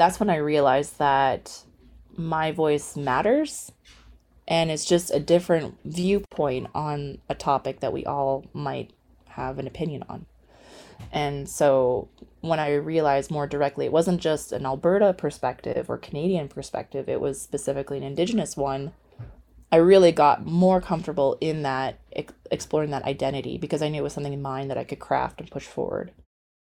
that's when I realized that my voice matters and it's just a different viewpoint on a topic that we all might have an opinion on. And so when I realized more directly, it wasn't just an Alberta perspective or Canadian perspective, it was specifically an Indigenous one. I really got more comfortable in that, exploring that identity because I knew it was something in mine that I could craft and push forward.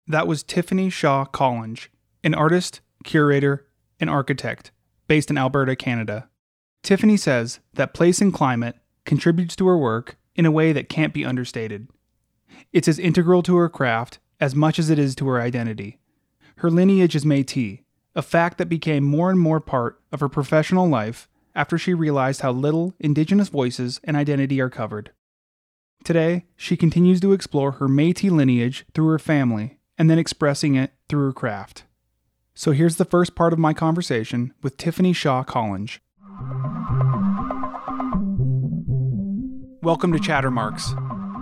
That was Tiffany Shaw Collinge, an artist, curator, and architect based in Alberta, Canada. Tiffany says that place and climate contributes to her work in a way that can't be understated. It's as integral to her craft as much as it is to her identity. Her lineage is Metis, a fact that became more and more part of her professional life after she realized how little Indigenous voices and identity are covered. Today, she continues to explore her Metis lineage through her family and then expressing it through her craft. So here's the first part of my conversation with Tiffany Shaw Collinge. Welcome to Chattermarks,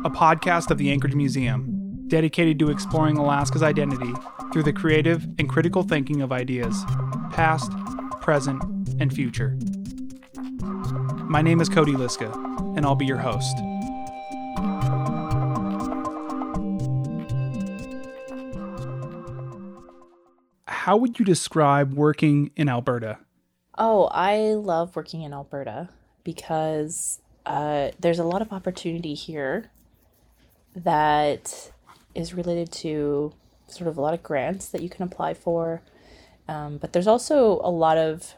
a podcast of the Anchorage Museum, dedicated to exploring Alaska's identity through the creative and critical thinking of ideas, past, present, and future. My name is Cody Liska, and I'll be your host. How would you describe working in Alberta? Oh, I love working in Alberta because uh, there's a lot of opportunity here that is related to sort of a lot of grants that you can apply for. Um, but there's also a lot of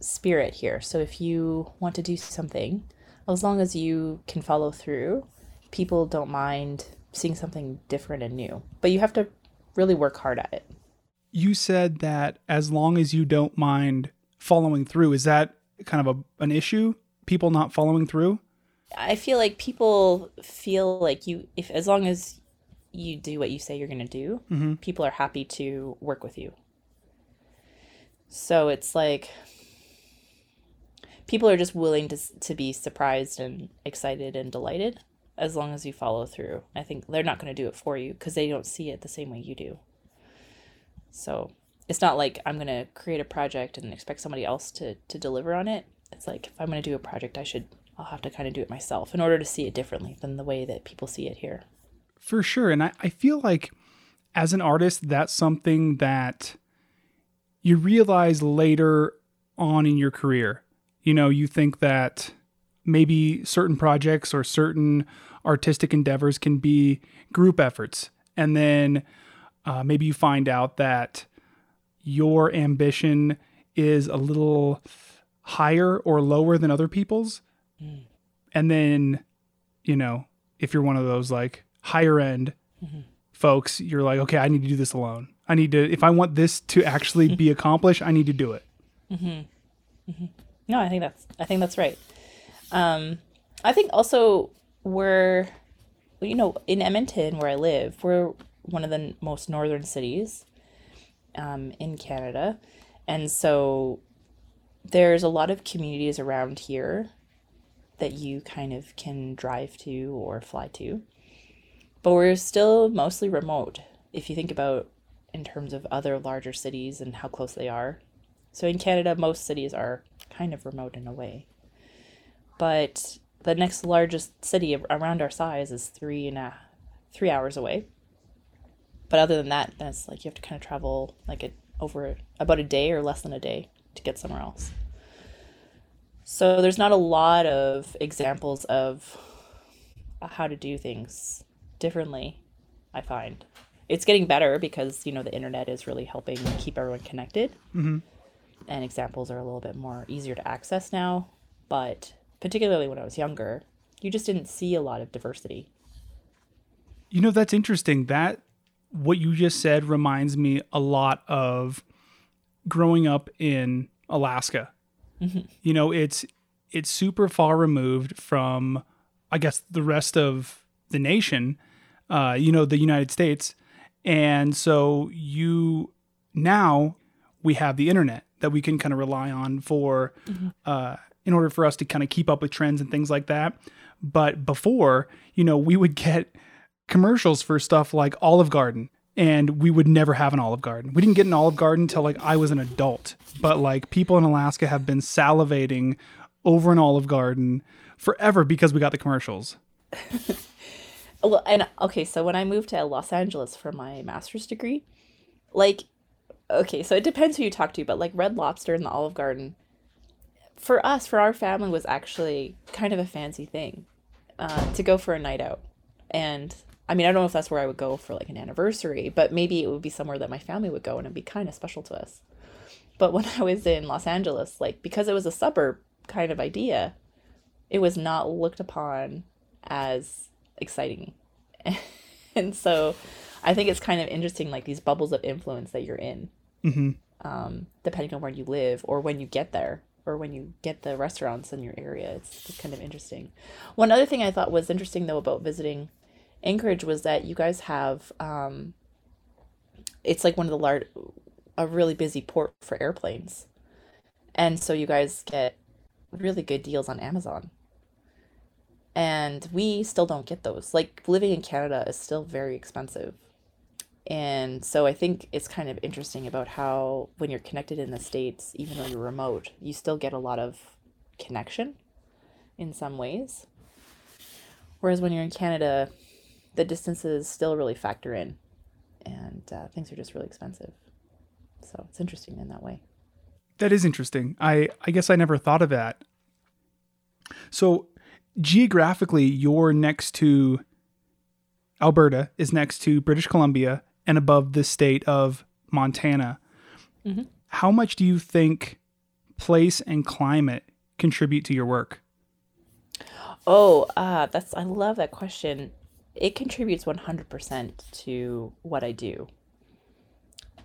spirit here. So if you want to do something, as long as you can follow through, people don't mind seeing something different and new. But you have to really work hard at it. You said that as long as you don't mind following through, is that kind of a, an issue? People not following through? I feel like people feel like you, if as long as you do what you say you're going to do, Mm-hmm. people are happy to work with you. So it's like people are just willing to to be surprised and excited and delighted as long as you follow through. I think they're not going to do it for you because they don't see it the same way you do. So it's not like I'm going to create a project and expect somebody else to to deliver on it. It's like if I'm going to do a project, I should I'll have to kind of do it myself in order to see it differently than the way that people see it here. For sure. And I, I feel like as an artist, that's something that you realize later on in your career. You know, you think that maybe certain projects or certain artistic endeavors can be group efforts. And then uh, maybe you find out that your ambition is a little higher or lower than other people's. And then, you know, if you're one of those like higher end folks, you're like, okay, I need to do this alone. I need to, if I want this to actually be accomplished, I need to do it. No, I think that's I think that's right. Um, I think also we're, you know, in Edmonton where I live, we're one of the most northern cities, um, in Canada, and so there's a lot of communities around here that you kind of can drive to or fly to, but we're still mostly remote. If you think about in terms of other larger cities and how close they are. So in Canada, most cities are kind of remote in a way. But the next largest city around our size is three and a three hours away. But other than that, then it's like you have to kind of travel like a, over about a day or less than a day to get somewhere else. So there's not a lot of examples of how to do things differently, I find. It's getting better because, you know, the internet is really helping keep everyone connected mm-hmm. and examples are a little bit more easier to access now. But particularly when I was younger, you just didn't see a lot of diversity. You know, that's interesting. That, what you just said reminds me a lot of growing up in Alaska. You know, it's, it's super far removed from, I guess, the rest of the nation, uh, you know, the United States. And so you now we have the internet that we can kind of rely on for uh, in order for us to kind of keep up with trends and things like that. But before, you know, we would get commercials for stuff like Olive Garden and we would never have an Olive Garden. We didn't get an Olive Garden until like I was an adult. But like people in Alaska have been salivating over an Olive Garden forever because we got the commercials. Well, and okay, so when I moved to Los Angeles for my master's degree, like, okay, so it depends who you talk to, but like Red Lobster and the Olive Garden, for us, for our family, was actually kind of a fancy thing uh, to go for a night out. And I mean, I don't know if that's where I would go for like an anniversary, but maybe it would be somewhere that my family would go and it'd be kind of special to us. But when I was in Los Angeles, like, because it was a suburb kind of idea, it was not looked upon as exciting. and so I think it's kind of interesting, like these bubbles of influence that you're in, hmm um, depending on where you live or when you get there or when you get the restaurants in your area. It's just kind of interesting. One other thing I thought was interesting, though, about visiting Anchorage was that you guys have, um, it's like one of the large, a really busy port for airplanes. And so you guys get really good deals on Amazon. And we still don't get those. Like living in Canada is still very expensive. And so I think it's kind of interesting about how when you're connected in the States, even though you're remote, you still get a lot of connection in some ways. Whereas when you're in Canada, the distances still really factor in and uh, things are just really expensive. So it's interesting in that way. That is interesting. I I guess I never thought of that. So geographically, you're next to Alberta is next to British Columbia and above the state of Montana. Mhm. How much do you think place and climate contribute to your work? Oh, uh, that's I love that question. It contributes 100% to what I do.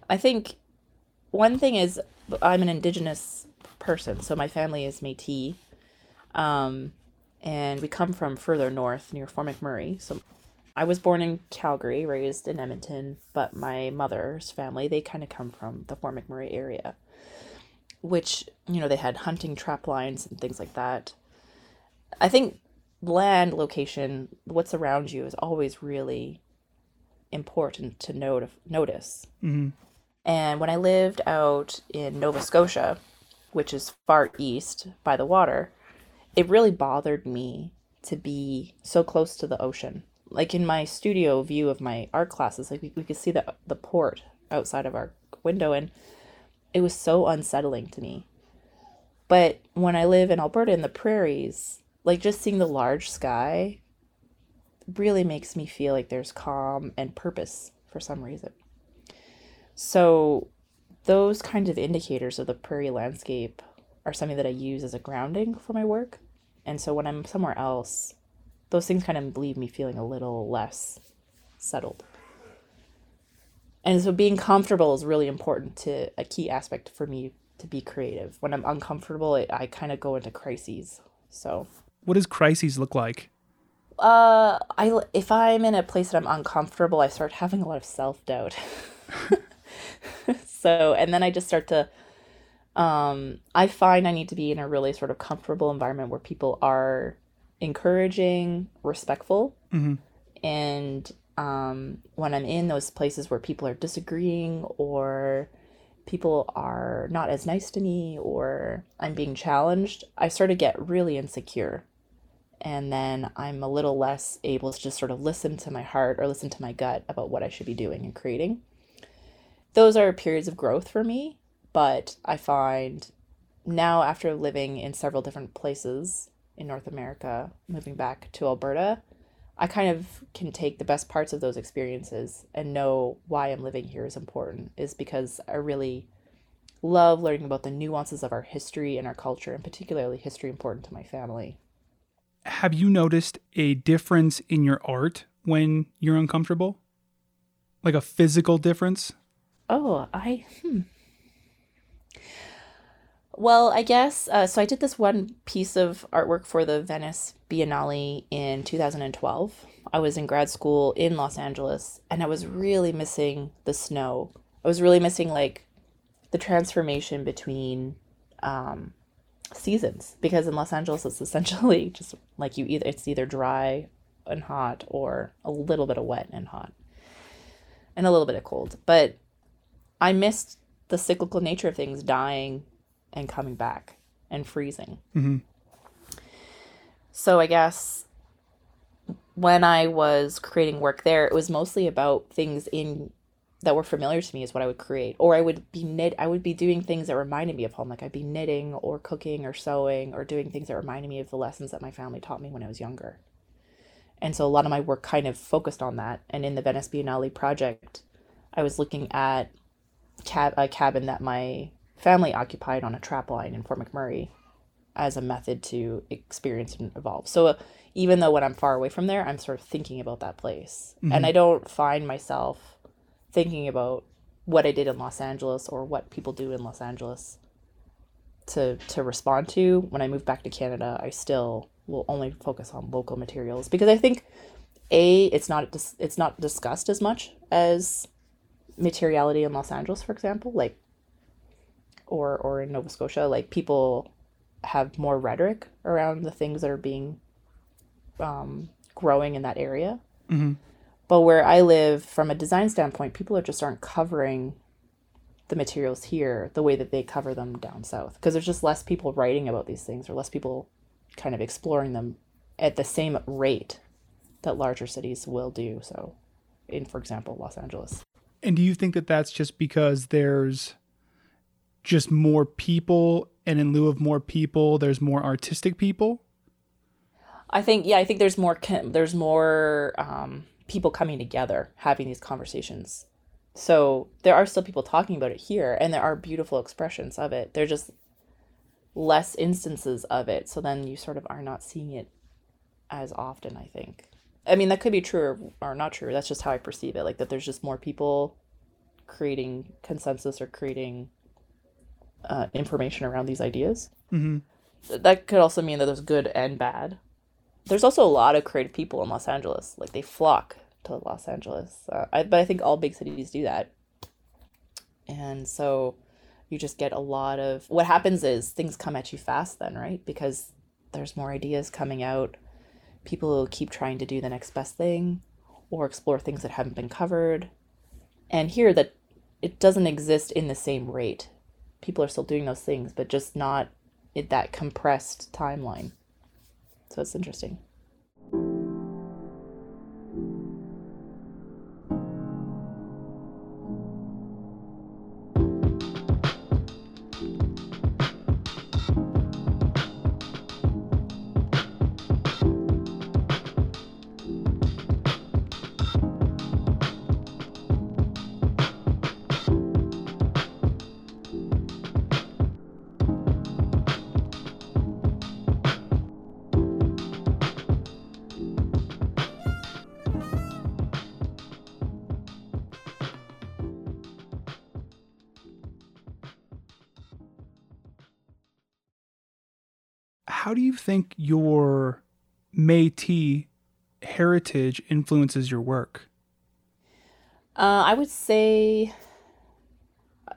I think one thing is I'm an indigenous person, so my family is Métis, um, and we come from further north near Fort McMurray. So I was born in Calgary, raised in Edmonton, but my mother's family they kind of come from the Fort McMurray area, which you know they had hunting trap lines and things like that. I think land location, what's around you, is always really important to note notice. hmm And when I lived out in Nova Scotia, which is far east by the water, it really bothered me to be so close to the ocean. Like in my studio view of my art classes, like we, we could see the the port outside of our window and it was so unsettling to me. But when I live in Alberta in the prairies, like just seeing the large sky really makes me feel like there's calm and purpose for some reason. So those kinds of indicators of the prairie landscape are something that I use as a grounding for my work. And so when I'm somewhere else, those things kind of leave me feeling a little less settled. And so being comfortable is really important to a key aspect for me to be creative. When I'm uncomfortable, it, I kind of go into crises. So What does crises look like? uh, I if I'm in a place that I'm uncomfortable, I start having a lot of self doubt. so, and then I just start to, um, I find I need to be in a really sort of comfortable environment where people are encouraging, respectful, hmm and um, when I'm in those places where people are disagreeing or people are not as nice to me or I'm being challenged, I sort of get really insecure. And then I'm a little less able to just sort of listen to my heart or listen to my gut about what I should be doing and creating. Those are periods of growth for me, but I find now after living in several different places in North America, moving back to Alberta, I kind of can take the best parts of those experiences and know why I'm living here is important is because I really love learning about the nuances of our history and our culture, and particularly history important to my family. Have you noticed a difference in your art when you're uncomfortable? Like a physical difference? Oh, I hmm. Well, I guess uh, so. I did this one piece of artwork for the Venice Biennale in 2012. I was in grad school in Los Angeles, and I was really missing the snow. I was really missing like the transformation between um, seasons because in Los Angeles it's essentially just like you either it's either dry and hot or a little bit of wet and hot. and a little bit of cold. But I missed the cyclical nature of things dying and coming back and freezing. Mm-hmm. So I guess when I was creating work there, it was mostly about things in that were familiar to me is what I would create. Or I would be knit I would be doing things that reminded me of home. Like I'd be knitting or cooking or sewing or doing things that reminded me of the lessons that my family taught me when I was younger. And so a lot of my work kind of focused on that. And in the Venice Biennale project, I was looking at cab- a cabin that my family occupied on a trap line in Fort McMurray as a method to experience and evolve. So uh, even though when I'm far away from there, I'm sort of thinking about that place. Mm-hmm. And I don't find myself thinking about what I did in Los Angeles or what people do in Los Angeles to to respond to when I move back to Canada. I still will only focus on local materials because I think a it's not it's not discussed as much as materiality in Los Angeles, for example, like or or in Nova Scotia, like people have more rhetoric around the things that are being um, growing in that area. Mm-hmm. But where I live, from a design standpoint, people are just aren't covering the materials here the way that they cover them down south because there's just less people writing about these things or less people kind of exploring them at the same rate that larger cities will do so in for example los angeles And do you think that that's just because there's just more people, and in lieu of more people, there's more artistic people? i think yeah i think there's more there's more um, people coming together having these conversations. So there are still people talking about it here and there are beautiful expressions of it. They're just less instances of it. So then you sort of are not seeing it as often i think. I mean that could be true or, or not true. That's just how i perceive it like that there's just more people creating consensus or creating uh, information around these ideas. Mm-hmm. That could also mean that there's good and bad there's also a lot of creative people in los angeles. Like they flock to los angeles. Uh, I, but i think all big cities do that. And so you just get a lot of what happens is things come at you fast then right? Because there's more ideas coming out. People keep trying to do the next best thing or explore things that haven't been covered. And here that it doesn't exist in the same rate. People are still doing those things but just not in that compressed timeline so it's interesting How do you think your Métis heritage influences your work? Uh, I would say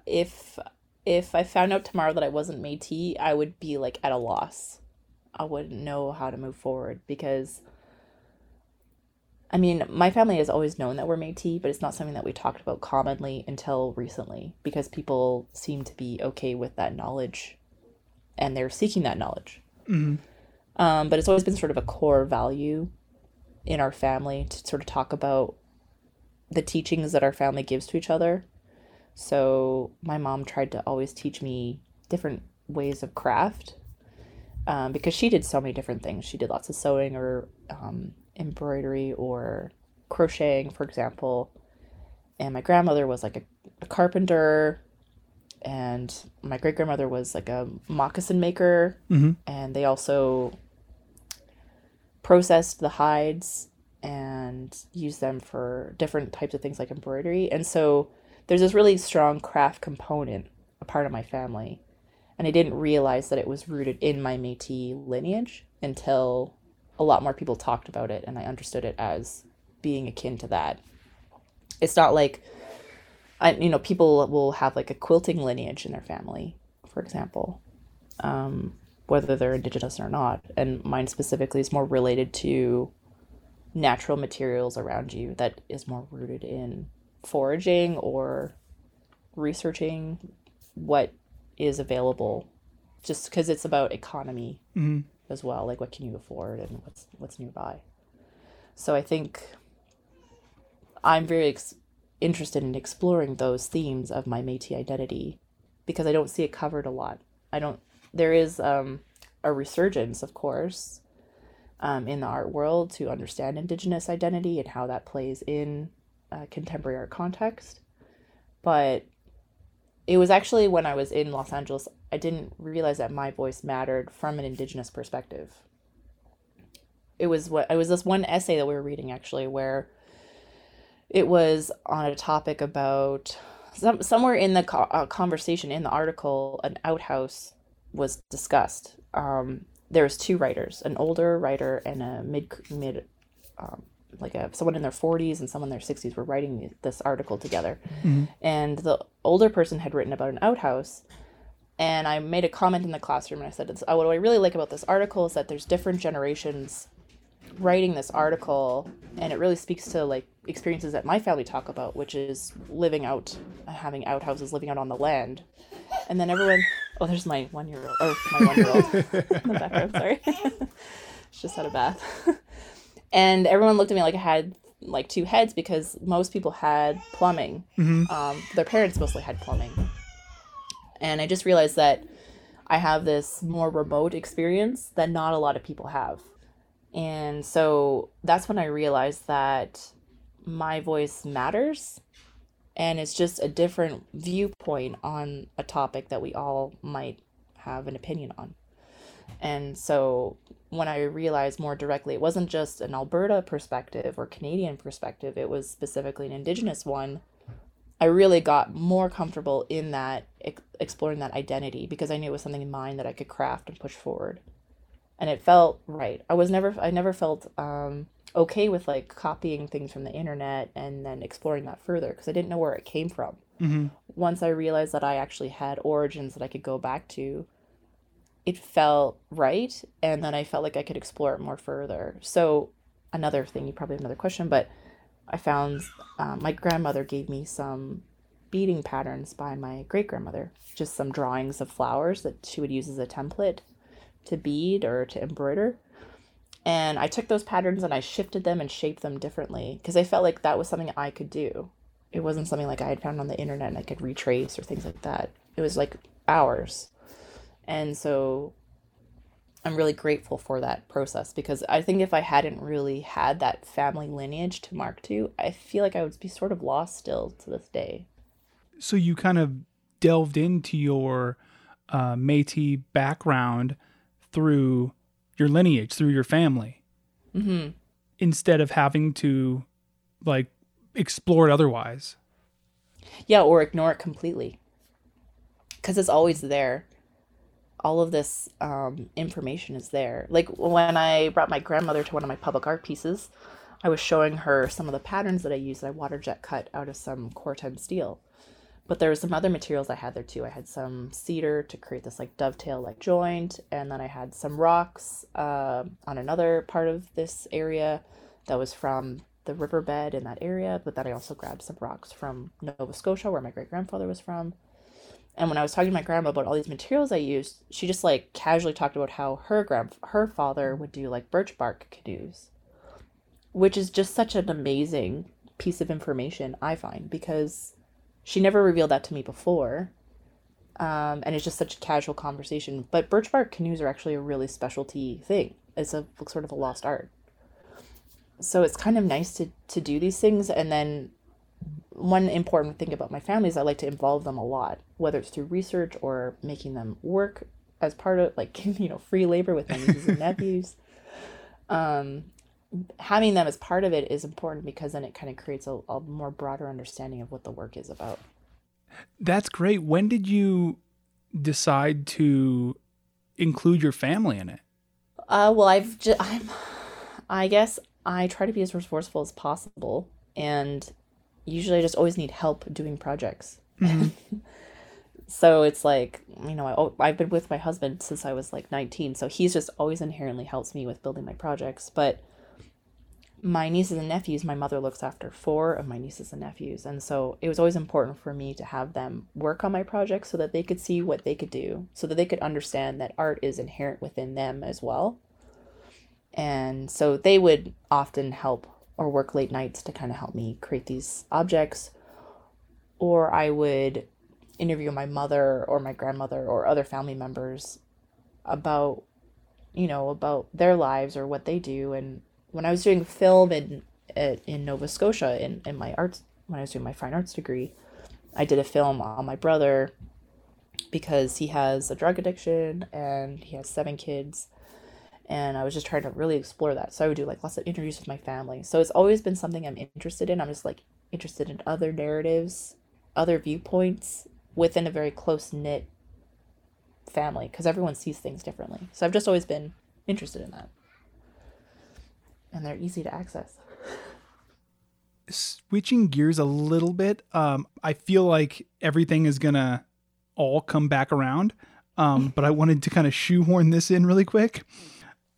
if if I found out tomorrow that I wasn't Métis, I would be like at a loss. I wouldn't know how to move forward because I mean, my family has always known that we're Métis, but it's not something that we talked about commonly until recently because people seem to be okay with that knowledge and they're seeking that knowledge. Mm-hmm. Um, but it's always been sort of a core value in our family to sort of talk about the teachings that our family gives to each other. So my mom tried to always teach me different ways of craft um, because she did so many different things. She did lots of sewing or um, embroidery or crocheting, for example. And my grandmother was like a, a carpenter, and my great grandmother was like a moccasin maker Mm-hmm. and they also processed the hides and used them for different types of things like embroidery. And so there's this really strong craft component, a part of my family. And I didn't realize that it was rooted in my Metis lineage until a lot more people talked about it and I understood it as being akin to that. It's not like I you know people will have like a quilting lineage in their family, for example. Um whether they're indigenous or not. And mine specifically is more related to natural materials around you that is more rooted in foraging or researching what is available just because it's about economy Mhm. as well like what can you afford and what's what's nearby so i think i'm very ex- interested in exploring those themes of my metis identity because i don't see it covered a lot i don't there is um, a resurgence of course um, in the art world to understand indigenous identity and how that plays in uh, contemporary art context but it was actually when I was in Los Angeles, I didn't realize that my voice mattered from an indigenous perspective. It was what it was this one essay that we were reading actually where it was on a topic about some, somewhere in the co- uh, conversation in the article an outhouse was discussed. Um, there was two writers, an older writer and a mid mid um, like a someone in their 40s and someone in their 60s were writing this article together and the older person had written about an outhouse and i made a comment in the classroom and i said oh, what i really like about this article is that there's different generations writing this article and it really speaks to like experiences that my family talk about which is living out having outhouses living out on the land. And then everyone oh there's my one year old or my one year old in the background sorry. She just had a bath. And everyone looked at me like I had like two heads because most people had plumbing. Um, their parents mostly had plumbing, and I just realized that I have this more remote experience that not a lot of people have, and so that's when I realized that my voice matters, and it's just a different viewpoint on a topic that we all might have an opinion on. And so when I realized more directly, it wasn't just an Alberta perspective or Canadian perspective, it was specifically an Indigenous one. I really got more comfortable in that, exploring that identity because I knew it was something in mine that I could craft and push forward. And it felt right. I was never, I never felt um, okay with like copying things from the internet and then exploring that further because I didn't know where it came from. Once I realized that I actually had origins that I could go back to, it felt right and then i felt like i could explore it more further so another thing you probably have another question but i found um, my grandmother gave me some beading patterns by my great grandmother just some drawings of flowers that she would use as a template to bead or to embroider. And i took those patterns and i shifted them and shaped them differently because i felt like that was something i could do. It wasn't something like i had found on the internet and i could retrace or things like that. It was like ours. And so I'm really grateful for that process because I think if I hadn't really had that family lineage to mark to, I feel like I would be sort of lost still to this day. So you kind of delved into your uh, Métis background through your lineage, through your family, hmm instead of having to like explore it otherwise. Yeah, or ignore it completely because it's always there. All of this um, information is there. Like when I brought my grandmother to one of my public art pieces, I was showing her some of the patterns that I used that I water jet cut out of some Corten steel. But there were some other materials I had there too. I had some cedar to create this like dovetail like joint, and then I had some rocks uh, on another part of this area that was from the riverbed in that area. But then I also grabbed some rocks from Nova Scotia, where my great grandfather was from. And when I was talking to my grandma about all these materials I used, she just like casually talked about how her grand her father would do like birch bark canoes, which is just such an amazing piece of information I find because she never revealed that to me before. Um, and it's just such a casual conversation. But birch bark canoes are actually a really specialty thing. It's a sort of a lost art. So it's kind of nice to to do these things and then one important thing about my family is I like to involve them a lot, whether it's through research or making them work as part of like you know free labor with my nieces and nephews. Um, having them as part of it is important because then it kind of creates a, a more broader understanding of what the work is about. That's great. When did you decide to include your family in it? Uh, well, I've just I'm, I guess I try to be as resourceful as possible, and usually I just always need help doing projects. so it's like you know I, I've been with my husband since I was like 19, so he's just always inherently helps me with building my projects. But my nieces and nephews, my mother looks after four of my nieces and nephews. And so it was always important for me to have them work on my projects so that they could see what they could do, so that they could understand that art is inherent within them as well. And so they would often help or work late nights to kind of help me create these objects. Or I would interview my mother or my grandmother or other family members about, you know, about their lives or what they do and when I was doing film in in Nova Scotia in, in my arts when I was doing my fine arts degree, I did a film on my brother because he has a drug addiction and he has seven kids. And I was just trying to really explore that. So I would do like lots of interviews with my family. So it's always been something I'm interested in. I'm just like interested in other narratives, other viewpoints within a very close knit family because everyone sees things differently. So I've just always been interested in that and they're easy to access. Switching gears a little bit, um, I feel like everything is gonna all come back around, um, but I wanted to kind of shoehorn this in really quick.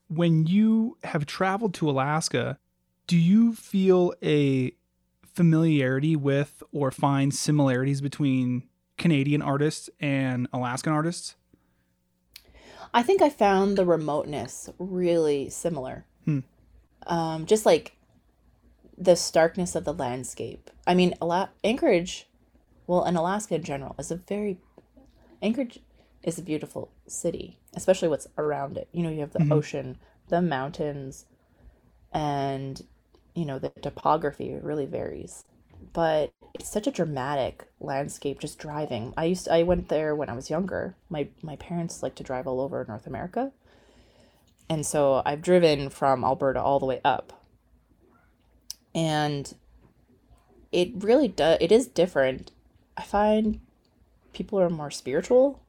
When you have traveled to Alaska, do you feel a familiarity with or find similarities between Canadian artists and Alaskan artists? I think I found the remoteness really similar. Um, just like the starkness of the landscape. I mean, Ala- Anchorage, well, and Alaska in general, is a very Anchorage is a beautiful city, especially what's around it. You know, you have the mm-hmm. ocean, the mountains, and you know the topography really varies. But it's such a dramatic landscape just driving. I used to, I went there when I was younger. My my parents like to drive all over North America. And so I've driven from Alberta all the way up. And it really does, it is different. I find people are more spiritual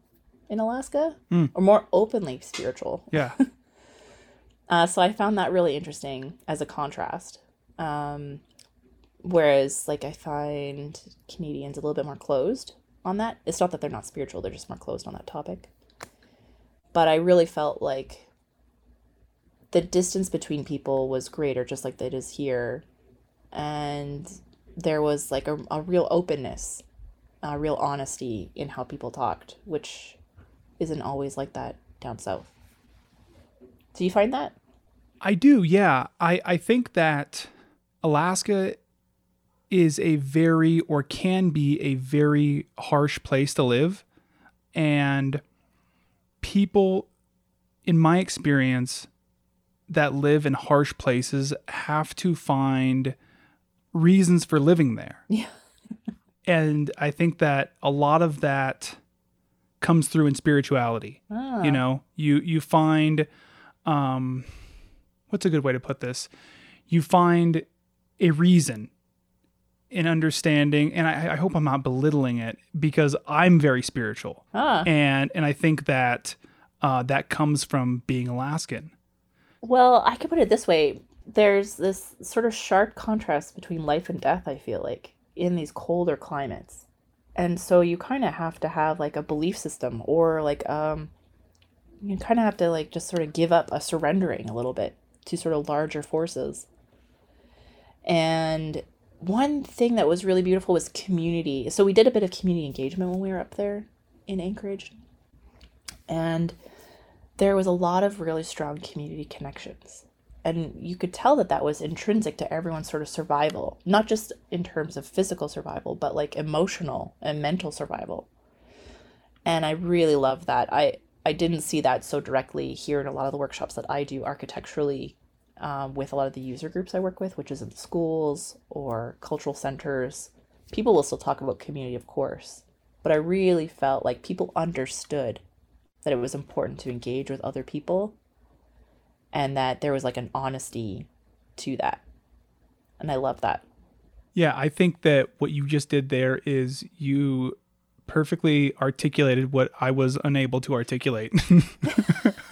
in Alaska mm. or more openly spiritual. Yeah. uh, so I found that really interesting as a contrast. Um, whereas, like, I find Canadians a little bit more closed on that. It's not that they're not spiritual, they're just more closed on that topic. But I really felt like the distance between people was greater, just like it is here. And there was like a, a real openness, a real honesty in how people talked, which isn't always like that down south. Do you find that? I do, yeah. I, I think that Alaska is a very, or can be a very harsh place to live. And people, in my experience, that live in harsh places have to find reasons for living there. Yeah. and I think that a lot of that comes through in spirituality. Ah. You know, you you find um what's a good way to put this? You find a reason in understanding and I, I hope I'm not belittling it because I'm very spiritual. Ah. And and I think that uh, that comes from being Alaskan. Well, I could put it this way. There's this sort of sharp contrast between life and death, I feel like, in these colder climates. And so you kind of have to have like a belief system or like um you kind of have to like just sort of give up a surrendering a little bit to sort of larger forces. And one thing that was really beautiful was community. So we did a bit of community engagement when we were up there in Anchorage. And there was a lot of really strong community connections. And you could tell that that was intrinsic to everyone's sort of survival, not just in terms of physical survival, but like emotional and mental survival. And I really love that. I, I didn't see that so directly here in a lot of the workshops that I do architecturally um, with a lot of the user groups I work with, which is in schools or cultural centers. People will still talk about community, of course, but I really felt like people understood that it was important to engage with other people and that there was like an honesty to that. And I love that. Yeah, I think that what you just did there is you perfectly articulated what I was unable to articulate.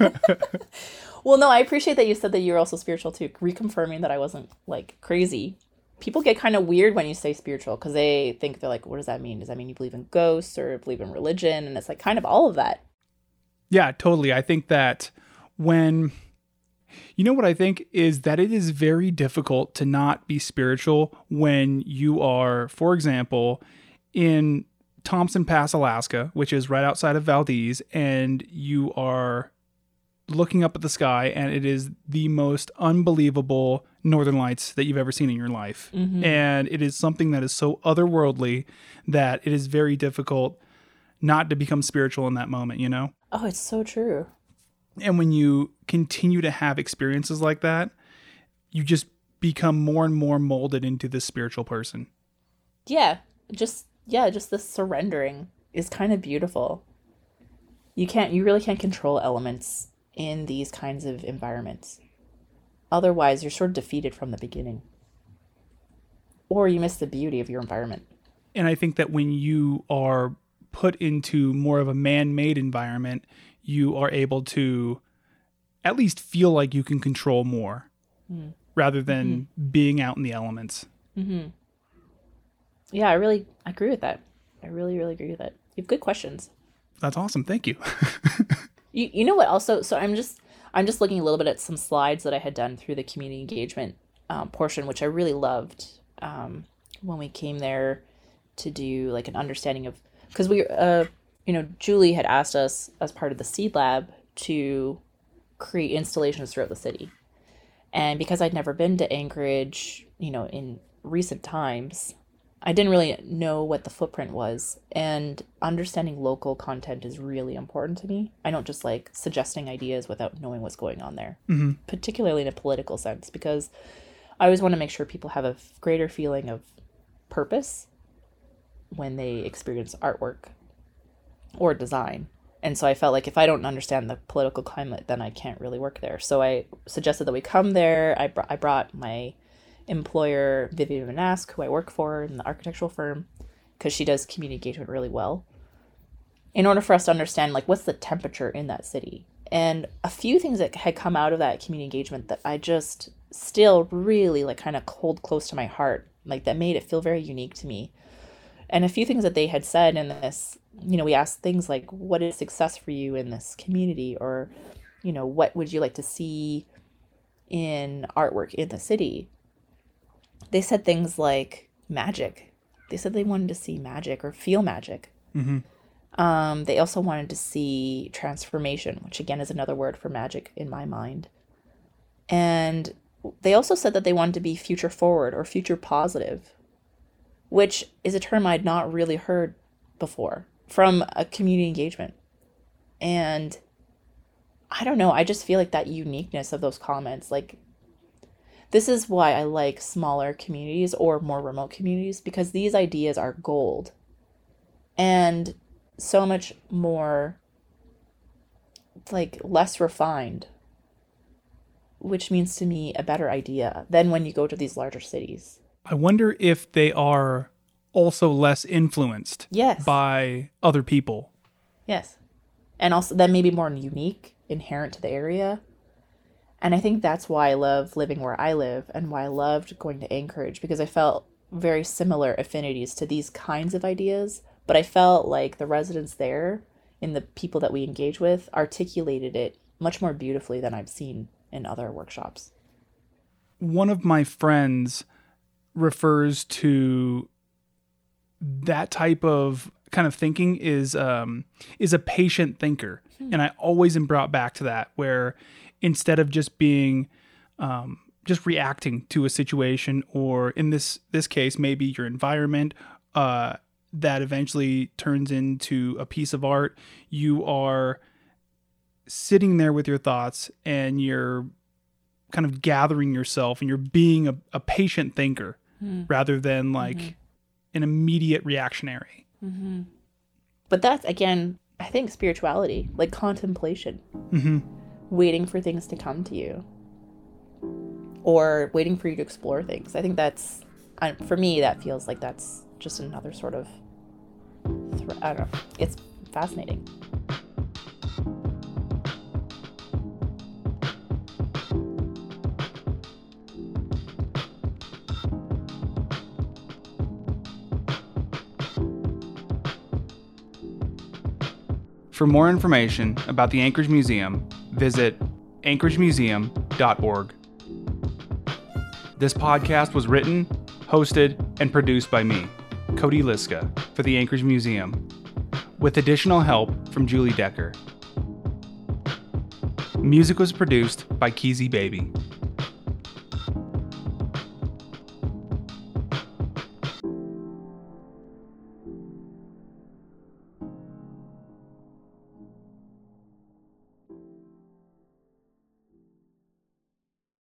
well, no, I appreciate that you said that you're also spiritual too, reconfirming that I wasn't like crazy. People get kind of weird when you say spiritual because they think they're like, what does that mean? Does that mean you believe in ghosts or believe in religion? And it's like kind of all of that. Yeah, totally. I think that when You know what I think is that it is very difficult to not be spiritual when you are, for example, in Thompson Pass, Alaska, which is right outside of Valdez, and you are looking up at the sky and it is the most unbelievable northern lights that you've ever seen in your life. Mm-hmm. And it is something that is so otherworldly that it is very difficult not to become spiritual in that moment, you know? Oh, it's so true. And when you continue to have experiences like that, you just become more and more molded into this spiritual person. Yeah, just yeah, just the surrendering is kind of beautiful. You can't you really can't control elements in these kinds of environments. Otherwise, you're sort of defeated from the beginning. Or you miss the beauty of your environment. And I think that when you are put into more of a man made environment, you are able to at least feel like you can control more rather than being out in the elements. Yeah, I really I agree with that. I really, really agree with that. You have good questions. That's awesome. Thank you. You you know what also so I'm just I'm just looking a little bit at some slides that I had done through the community engagement um, portion, which I really loved um, when we came there to do like an understanding of because we uh you know Julie had asked us as part of the seed lab to create installations throughout the city, and because I'd never been to Anchorage, you know, in recent times, I didn't really know what the footprint was, and understanding local content is really important to me. I don't just like suggesting ideas without knowing what's going on there, mm-hmm. particularly in a political sense, because I always want to make sure people have a greater feeling of purpose when they experience artwork or design. And so I felt like if I don't understand the political climate, then I can't really work there. So I suggested that we come there. I, br- I brought my employer Vivian Manasc, who I work for in the architectural firm, because she does community engagement really well. In order for us to understand like what's the temperature in that city. And a few things that had come out of that community engagement that I just still really like kind of hold close to my heart, like that made it feel very unique to me. And a few things that they had said in this, you know, we asked things like, what is success for you in this community? Or, you know, what would you like to see in artwork in the city? they said things like magic. They said they wanted to see magic or feel magic. Um, they also wanted to see transformation, which again is another word for magic in my mind. And they also said that they wanted to be future forward or future positive, which is a term I'd not really heard before from a community engagement. And I don't know, I just feel like that uniqueness of those comments, like this is why I like smaller communities or more remote communities because these ideas are gold and so much more like less refined which means to me a better idea than when you go to these larger cities. I wonder if they are also less influenced Yes. by other people. Yes. And also that may be more unique, inherent to the area. And I think that's why I love living where I live and why I loved going to Anchorage because I felt very similar affinities to these kinds of ideas, but I felt like the residents there and the people that we engage with articulated it much more beautifully than I've seen in other workshops. One of my friends refers to that type of kind of thinking is um, is a patient thinker, and I always am brought back to that where instead of just being um, just reacting to a situation or in this this case maybe your environment uh, that eventually turns into a piece of art you are sitting there with your thoughts and you're kind of gathering yourself and you're being a, a patient thinker Mm-hmm. rather than like mm-hmm. an immediate reactionary. Mm-hmm. But that's again, I think spirituality, like contemplation, waiting for things to come to you, or waiting for you to explore things. I think that's, I, for me, that feels like that's just another sort of, thr I don't know. It's fascinating. For more information about the Anchorage Museum, visit anchoragemuseum.org. This podcast was written, hosted, and produced by me, Cody Liska, for the Anchorage Museum, with additional help from Julie Decker. Music was produced by Keezy Baby.